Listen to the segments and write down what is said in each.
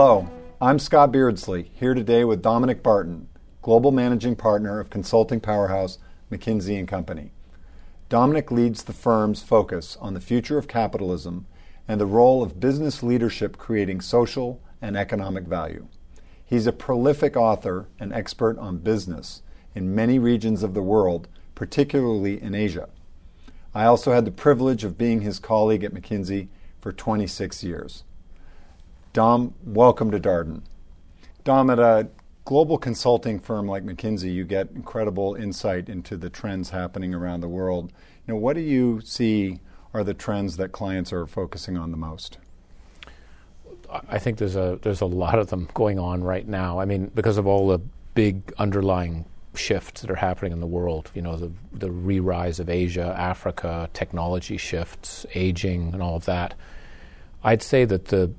Hello, I'm Scott Beardsley, here today with Dominic Barton, Global Managing Partner of consulting powerhouse McKinsey & Company. Dominic leads the firm's focus on the future of capitalism and the role of business leadership creating social and economic value. He's a prolific author and expert on business in many regions of the world, particularly in Asia. I also had the privilege of being his colleague at McKinsey for 26 years. Dom, welcome to Darden. Dom, at a global consulting firm like McKinsey, you get incredible insight into the trends happening around the world. You know, what do you see are the trends that clients are focusing on the most? I think there's a there's a lot of them going on right now. I mean, because of all the big underlying shifts that are happening in the world. You know, the the re-rise of Asia, Africa, technology shifts, aging, and all of that. I'd say that the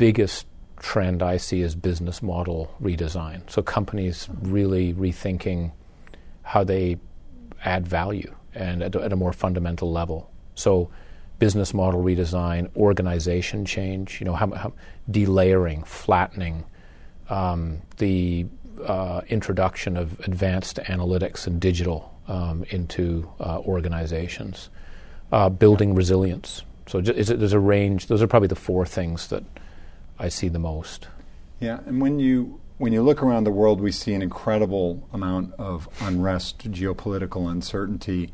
biggest trend I see is business model redesign. So companies really rethinking how they add value and at, at a more fundamental level. So business model redesign, organization change, you know, how, how delayering, flattening, um, the uh, introduction of advanced analytics and digital um, into uh, organizations, uh, building resilience. So it, there's a range. Those are probably the four things that I see the most. Yeah, and when you when you look around the world, we see an incredible amount of unrest, geopolitical uncertainty.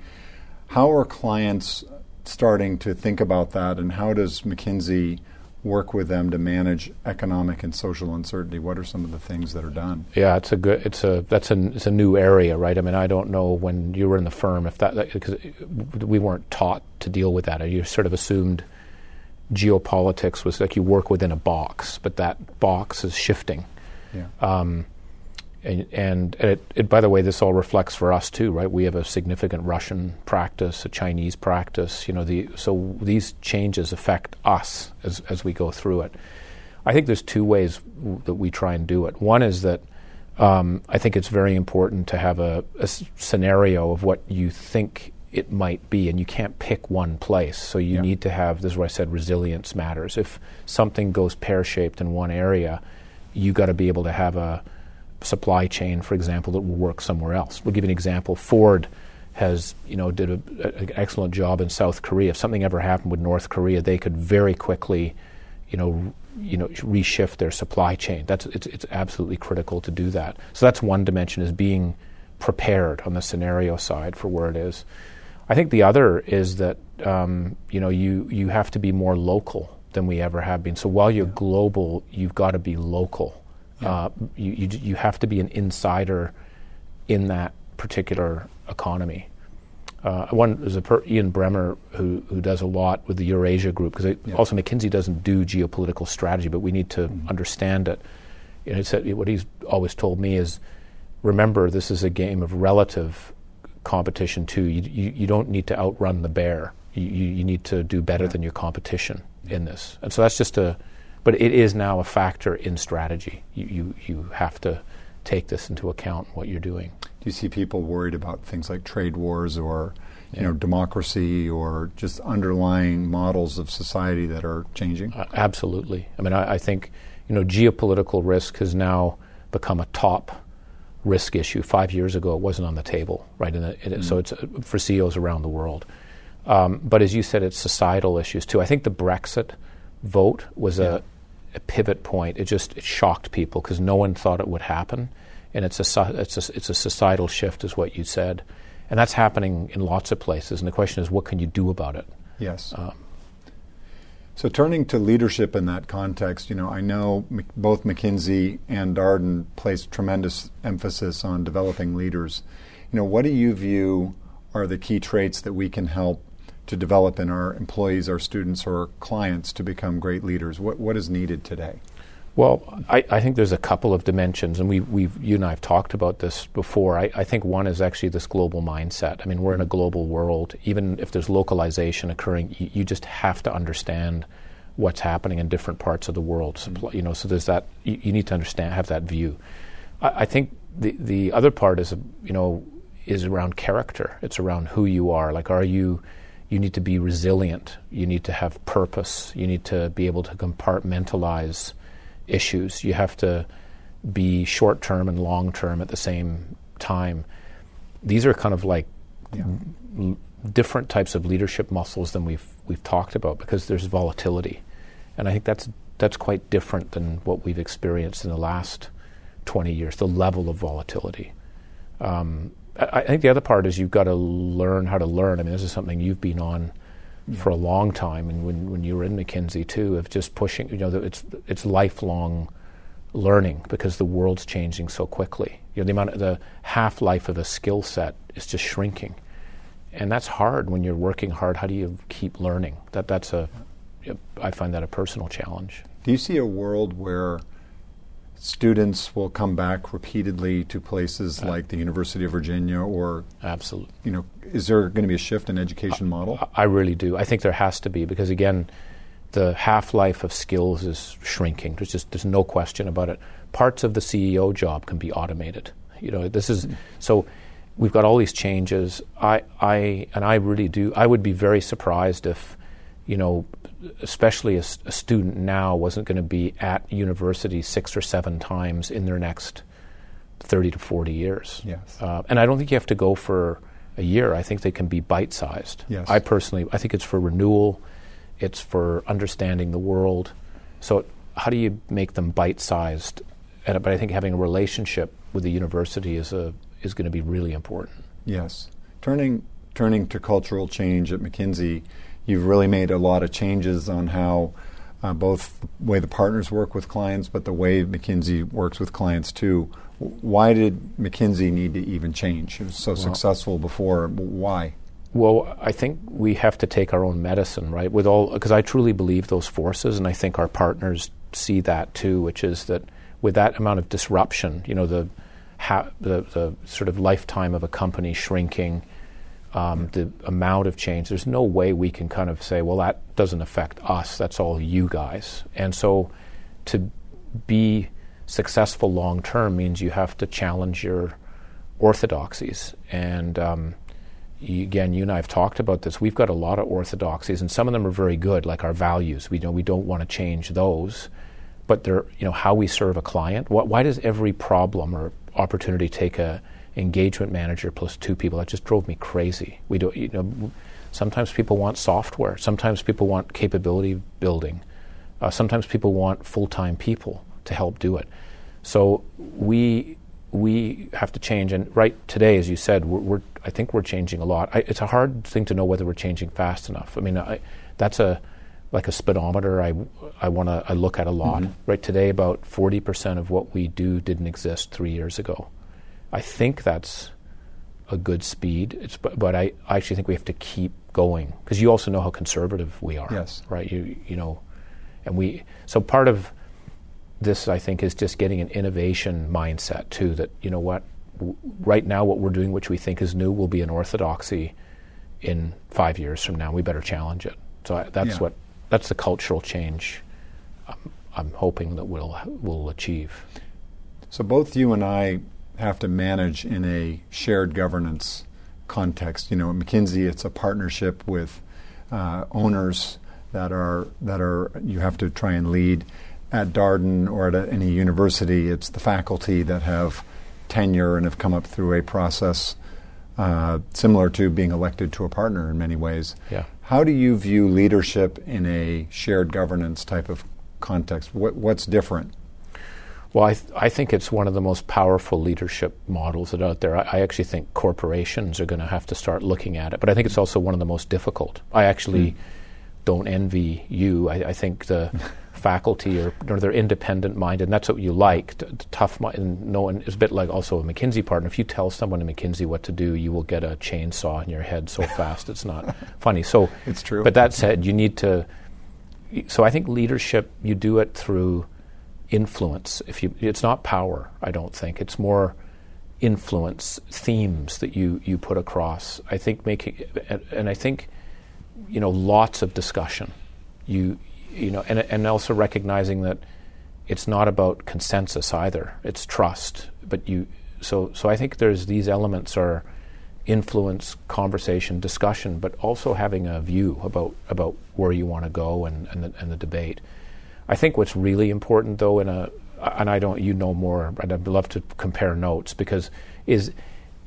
How are clients starting to think about that, and how does McKinsey work with them to manage economic and social uncertainty? What are some of the things that are done? Yeah, it's a good. It's a that's a it's a new area, right? I mean, I don't know when you were in the firm if that because we weren't taught to deal with that. You sort of assumed geopolitics was like you work within a box, but that box is shifting. Yeah. Um, and, and it, it, by the way, this all reflects for us too, right? We have a significant Russian practice, a Chinese practice. You know, the, so these changes affect us as, as we go through it. I think there's two ways w- that we try and do it. One is that um, I think it's very important to have a scenario of what you think it might be, and you can't pick one place. So you yeah. need to have this is where I said resilience matters. If something goes pear shaped in one area, you got to be able to have a supply chain, for example, that will work somewhere else. We'll give you an example. Ford has, you know, did an excellent job in South Korea. If something ever happened with North Korea, they could very quickly, you know, you know, reshift their supply chain. That's it's, it's absolutely critical to do that. So that's one dimension is being prepared on the scenario side for where it is. I think the other is that um, you know you you have to be more local than we ever have been. So while you're global, you've got to be local. Yeah. Uh, you, you, you have to be an insider in that particular economy. Uh, one is a per, Ian Bremmer who who does a lot with the Eurasia group because yeah. also McKinsey doesn't do geopolitical strategy, but we need to mm-hmm. understand it. You know, said, what he's always told me is, remember this is a game of relative competition too. You you, you don't need to outrun the bear. You, you, need to do better yeah. than your competition in this, and so that's just a but it is now a factor in strategy. You, you, you have to take this into account what you're doing. Do you see people worried about things like trade wars or you know democracy or just underlying models of society that are changing? Uh, absolutely. I mean, I, I, think you know geopolitical risk has now become a top risk issue. Five years ago, it wasn't on the table, right? The, it, mm-hmm. So it's uh, for CEOs around the world. Um, but as you said, it's societal issues too. I think the Brexit vote was yeah. a a pivot point. It just it shocked people because no one thought it would happen, and it's a it's a it's a societal shift, is what you said, and that's happening in lots of places. And the question is, what can you do about it? Yes. Um, so turning to leadership in that context, you know, I know both McKinsey and Darden place tremendous emphasis on developing leaders. You know, what do you view are the key traits that we can help to develop in our employees, our students, or our clients to become great leaders? What, what is needed today? Well, I, I, think there's a couple of dimensions, and we, we've, you and I have talked about this before. I, I, think one is actually this global mindset. I mean, we're in a global world. Even if there's localization occurring, you, you just have to understand what's happening in different parts of the world. Mm-hmm. You know, so there's that. You, you, need to understand, have that view. I, I think the the other part is, you know, is around character. It's around who you are. Like, are you you need to be resilient. You need to have purpose. You need to be able to compartmentalize issues. You have to be short term and long term at the same time. These are kind of like yeah. l- different types of leadership muscles than we've we've talked about because there's volatility, and I think that's that's quite different than what we've experienced in the last 20 years. The level of volatility. Um, I, I, think the other part is you've got to learn how to learn. I mean, this is something you've been on yeah. for a long time, and when when you were in McKinsey too, of just pushing. You know, it's it's lifelong learning because the world's changing so quickly. You know, the amount of the half life of a skill set is just shrinking, and that's hard when you're working hard. How do you keep learning? That that's a I find that a personal challenge. Do you see a world where students will come back repeatedly to places uh, like the University of Virginia or absolutely you know is there going to be a shift in education model? I, I really do. I think there has to be because again the half-life of skills is shrinking. There's just there's no question about it. Parts of the CEO job can be automated. You know this is so we've got all these changes. I I and I really do I would be very surprised if you know especially a, a student now, wasn't going to be at university six or seven times in their next 30 to 40 years. Yes. Uh, and I don't think you have to go for a year. I think they can be bite sized. Yes. I personally, I think it's for renewal, it's for understanding the world. So, how do you make them bite sized? But I think having a relationship with the university is, a, is going to be really important. Yes. Turning, turning to cultural change at McKinsey, you've really made a lot of changes on how uh, both the way the partners work with clients, but the way McKinsey works with clients too. Why did McKinsey need to even change? It was so well, successful before. Why? Well, I think we have to take our own medicine, right? With all, because I truly believe those forces, and I think our partners see that too, which is that with that amount of disruption, you know, the ha- the, the sort of lifetime of a company shrinking, um, the amount of change. There's no way we can kind of say, well, that doesn't affect us. That's all you guys. And so to be successful long term means you have to challenge your orthodoxies. And um, you, again, you and I have talked about this. We've got a lot of orthodoxies, and some of them are very good, like our values. We know we don't want to change those, but they're you know how we serve a client. why does every problem or opportunity take a engagement manager plus two people. That just drove me crazy. We do, you know, sometimes people want software. Sometimes people want capability building. Uh, sometimes people want full-time people to help do it. So we we have to change. And right today, as you said, we're, we're I think we're changing a lot. I, it's a hard thing to know whether we're changing fast enough. I mean, I, that's a like a speedometer. I I want to I look at a lot. Mm-hmm. Right today, about forty percent of what we do didn't exist three years ago. I think that's a good speed. It's, but, but I, I actually think we have to keep going because you also know how conservative we are. Yes. Right. You you know, and we so part of this I think is just getting an innovation mindset too. That you know what, w- right now what we're doing, which we think is new, will be an orthodoxy in five years from now. We better challenge it. So I, that's yeah. what that's the cultural change. I'm, I'm hoping that we'll we'll achieve. So both you and I have to manage in a shared governance context. You know, at McKinsey, it's a partnership with uh, owners that are that are you have to try and lead. At Darden or at any university, it's the faculty that have tenure and have come up through a process uh, similar to being elected to a partner in many ways. Yeah. How do you view leadership in a shared governance type of context? What, what's different? Well, I, th- I think it's one of the most powerful leadership models that are out there. I, I actually think corporations are going to have to start looking at it, but I think it's also one of the most difficult. I actually mm. don't envy you. I, I think the faculty are or they're independent minded, and that's what you like. T- tough, and no one is a bit like also a McKinsey partner. If you tell someone in McKinsey what to do, you will get a chainsaw in your head so fast it's not funny. So it's true. But that said, you need to. So I think leadership you do it through influence. If you, it's not power. I don't think it's more influence themes that you you put across. I think making and, I think you know lots of discussion. You you know and and also recognizing that it's not about consensus either. It's trust. But you so so I think there's these elements are influence, conversation, discussion, but also having a view about about where you want to go and and the, and the debate. I think what's really important, though, in a uh, and I don't, you know more, and I'd love to compare notes because is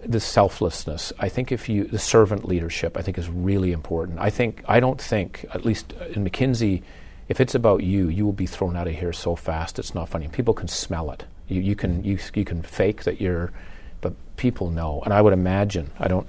the selflessness. I think if you the servant leadership, I think is really important. I think I don't think at least in McKinsey, if it's about you, you will be thrown out of here so fast. It's not funny. People can smell it. You, you can you you can fake that you're, but people know. And I would imagine I don't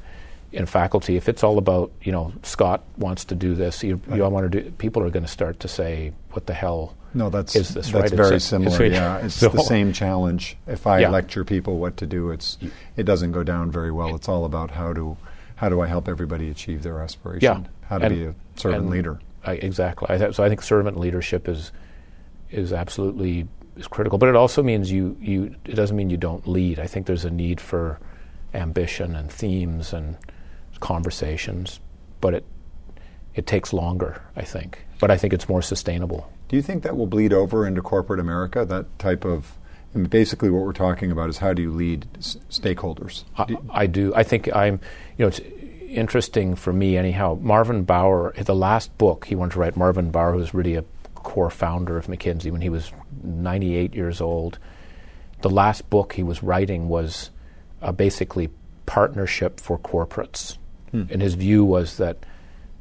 in faculty if it's all about you know Scott wants to do this, you, right. you want to do. People are going to start to say, "What the hell?" No, that's is this that's right? very it's similar. It's, yeah, it's so the same challenge. If I yeah. lecture people what to do, it's it doesn't go down very well. It's all about how to how do I help everybody achieve their aspiration? Yeah. how to and, be a servant leader. I, exactly. I th- so I think servant leadership is is absolutely is critical, but it also means you you. It doesn't mean you don't lead. I think there's a need for ambition and themes and conversations, but it it takes longer. I think, but I think it's more sustainable. Do you think that will bleed over into corporate America? That type of and basically what we're talking about is how do you lead s- stakeholders? I, I, do. I think I'm. You know, it's interesting for me anyhow. Marvin Bower, the last book he wanted to write. Marvin Bower, who was really a core founder of McKinsey when he was 98 years old. The last book he was writing was uh, basically partnership for corporates, hmm. and his view was that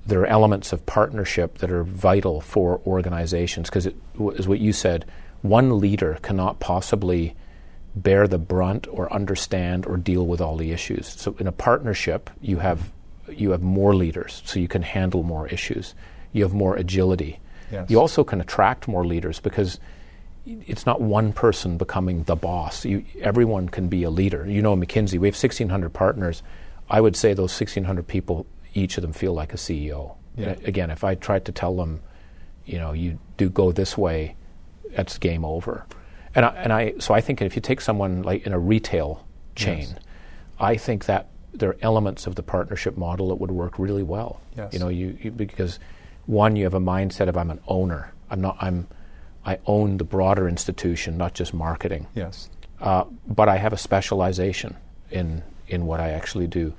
there are elements of partnership that are vital for organizations because, as what you said, one leader cannot possibly bear the brunt or understand or deal with all the issues. So, in a partnership, you have you have more leaders, so you can handle more issues. You have more agility. Yes. You also can attract more leaders because it's not one person becoming the boss. You, everyone can be a leader. You know, McKinsey, we have 1,600 partners. I would say those 1,600 people each of them feel like a CEO. Yeah. Again, if I tried to tell them, you know, you do go this way, that's game over. And I, and I so I think if you take someone like in a retail chain, yes. I think that there are elements of the partnership model that would work really well. Yes. You know, you, you because one, you have a mindset of I'm an owner. I'm not. I'm. I own the broader institution, not just marketing. Yes. Uh, but I have a specialization in in what I actually do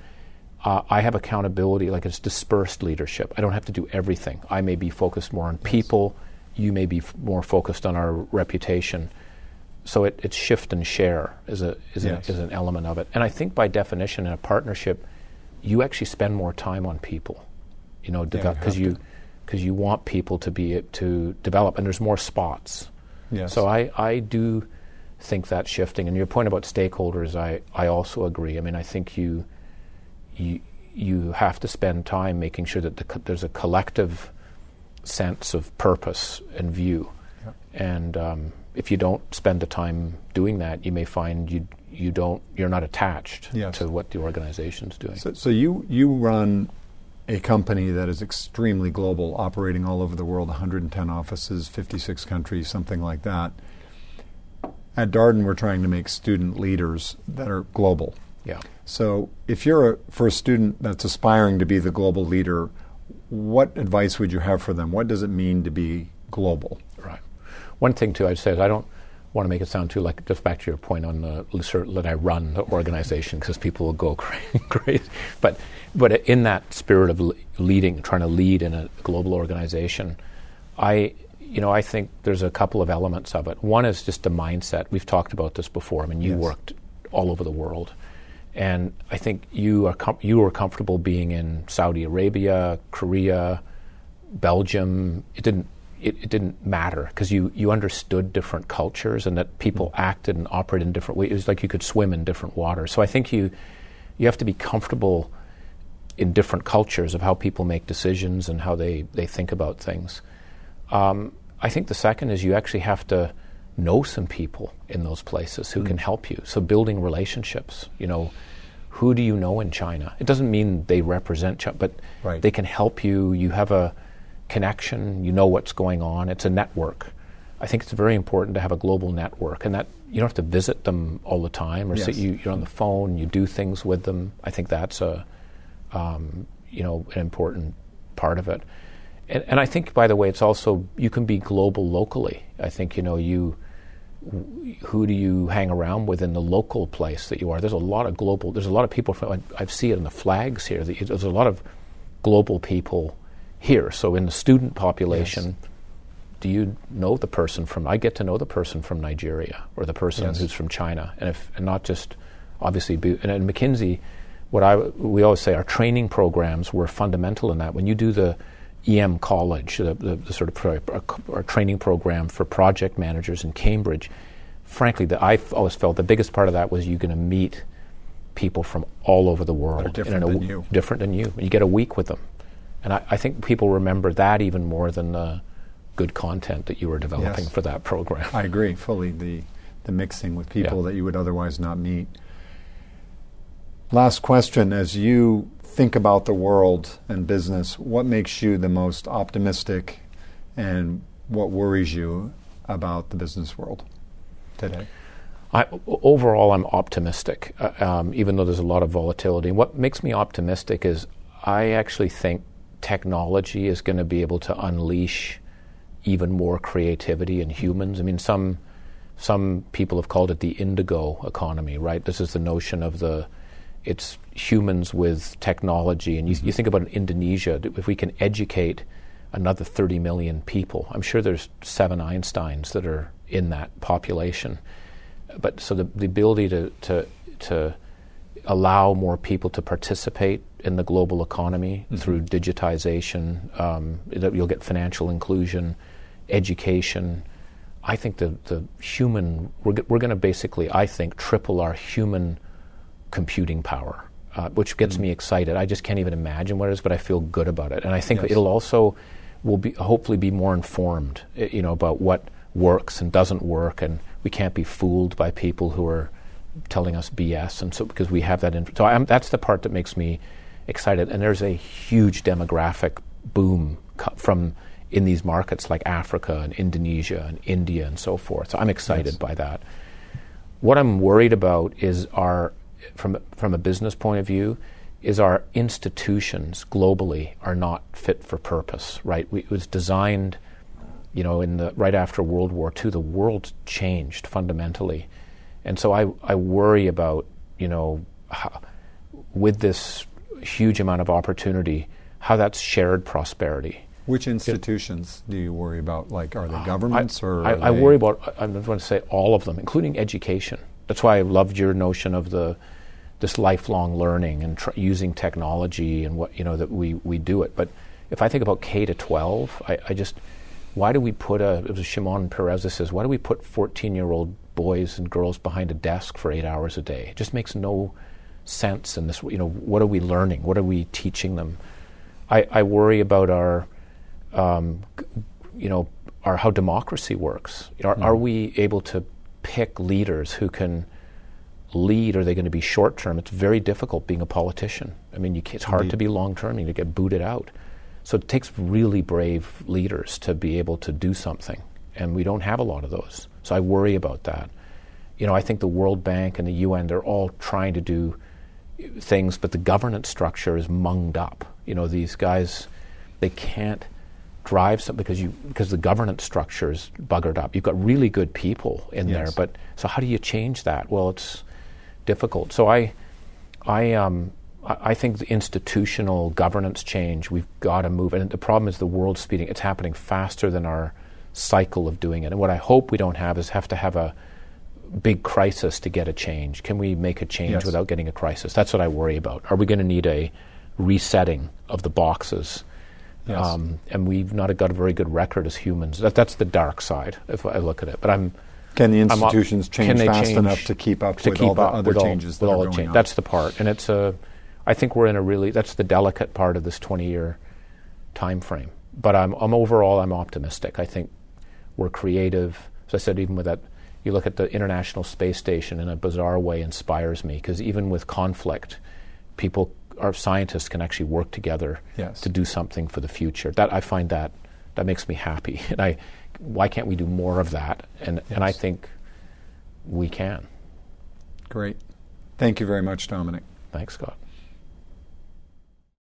uh, I have accountability, like it's dispersed leadership. I don't have to do everything. I may be focused more on people, you may be f- more focused on our reputation. So it, it's shift and share is, a, is, yes. a, is an element of it. And I think by definition, in a partnership, you actually spend more time on people, you know, because yeah, you because you, you want people to be to develop, and there's more spots. Yes. So I, I do think that shifting. And your point about stakeholders, I, I also agree. I mean, I think you you, you have to spend time making sure that the co- there's a collective sense of purpose and view. Yep. And um, if you don't spend the time doing that, you may find you you don't you're not attached yes. to what the organization's doing. So, so you you run a company that is extremely global, operating all over the world, 110 offices, 56 countries, something like that. At Darden, we're trying to make student leaders that are global. Yeah. So, if you're a, for a student that's aspiring to be the global leader, what advice would you have for them? What does it mean to be global? Right. One thing too, I'd say is I don't want to make it sound too like just back to your point on the that I run the organization because people will go crazy. But but in that spirit of leading, trying to lead in a global organization, I you know I think there's a couple of elements of it. One is just the mindset. We've talked about this before. I mean, you yes. worked all over the world. And I think you are com- you were comfortable being in Saudi Arabia, Korea, Belgium. It didn't it, it didn't matter because you you understood different cultures and that people mm-hmm. acted and operated in different ways. It was like you could swim in different waters. So I think you you have to be comfortable in different cultures of how people make decisions and how they, they think about things. Um, I think the second is you actually have to know some people in those places who mm. can help you. So building relationships, you know, who do you know in China? It doesn't mean they represent China, but right. they can help you. You have a connection. You know what's going on. It's a network. I think it's very important to have a global network, and that you don't have to visit them all the time, or yes. you, are on the phone. You do things with them. I think that's a, um, you know, an important part of it. And, and I think, by the way, it's also you can be global locally. I think you know you who do you hang around with in the local place that you are? There's a lot of global. There's a lot of people. From, I, I see it in the flags here. There's a lot of global people here. So in the student population, yes. do you know the person from? I get to know the person from Nigeria or the person Yes. who's from China, and if and not just obviously. Be, and at McKinsey, what I we always say our training programs were fundamental in that. When you do the EM College, the, the, the sort of pro, training program for project managers in Cambridge, frankly, that I always felt the biggest part of that was you're going to meet people from all over the world, different in a than w- you. different than you. You get a week with them, and I, I think people remember that even more than the good content that you were developing Yes. for that program. I agree fully. The the mixing with people Yeah. that you would otherwise not meet. Last question: As you think about the world and business, what makes you the most optimistic, and what worries you about the business world today? I, overall, I'm optimistic, uh, um, even though there's a lot of volatility. What makes me optimistic is I actually think technology is going to be able to unleash even more creativity in humans. I mean, some some people have called it the indigo economy, right? This is the notion of the it's humans with technology, and you, you think about Indonesia. If we can educate another 30 million people, I'm sure there's seven Einsteins that are in that population but so the, the ability to, to to allow more people to participate in the global economy through digitization, um, that you'll get financial inclusion, education. I think the the human we're, we're going to basically I think triple our human computing power, uh, which gets me excited. I just can't even imagine what it is, but I feel good about it, and I think Yes. it'll also will be hopefully be more informed, you know, about what works and doesn't work, and we can't be fooled by people who are telling us BS, and so because we have that. Inf- so I'm, that's the part that makes me excited, and there's a huge demographic boom co- from in these markets like Africa and Indonesia and India and so forth. So I'm excited Yes. by that. What I'm worried about is our, from from a business point of view, is our institutions globally are not fit for purpose. Right? We, it was designed, you know, in the right after World War II. The world changed fundamentally, and so I I worry about you know how, with this huge amount of opportunity, how that's shared prosperity. Which institutions do you worry about? Like, are they ah, governments or? I, I worry about. I- I'm going to say all of them, including education. That's why I loved your notion of the this lifelong learning and tr- using technology and what you know that we we do it. But if I think about K to 12, I, I just why do we put a? It was Shimon Peres that says, why do we put 14 year old boys and girls behind a desk for eight hours a day? It just makes no sense in this. You know, what are we learning? What are we teaching them? I, I worry about our um, you know, our how democracy works. Are, are we able to pick leaders who can lead? Are they going to be short term? It's very difficult being a politician. I mean, it's hard to be long term. You get booted out. So it takes really brave leaders to be able to do something, and we don't have a lot of those. So I worry about that. You know, I think the World Bank and the UN they're all trying to do things, but the governance structure is munged up. You know, these guys they can't drive something because you because the governance structure is buggered up. You've got really good people in there, but so how do you change that? Well, it's difficult. So I, I, um, I think the institutional governance change we've got to move. And the problem is the world's speeding. It's happening faster than our cycle of doing it. And what I hope we don't have is have to have a big crisis to get a change. Can we make a change Yes. without getting a crisis? That's what I worry about. Are we going to need a resetting of the boxes? Yes. Um, and we've not got a very good record as humans. That, that's the dark side if I look at it. But I'm Can the institutions change fast change enough to keep up to with keep all the up other with all- changes that are going change. on? That's the part, and it's a. I think we're in a really that's the delicate part of this twenty-year time frame. But I'm, I'm overall I'm optimistic. I think we're creative. As I said, even with that, you look at the International Space Station in a bizarre way inspires me because even with conflict, people our scientists can actually work together Yes. to do something for the future. That I find that that makes me happy, and I why can't we do more of that? And and I think we can. Great. Thank you very much, Dominic. Thanks, Scott.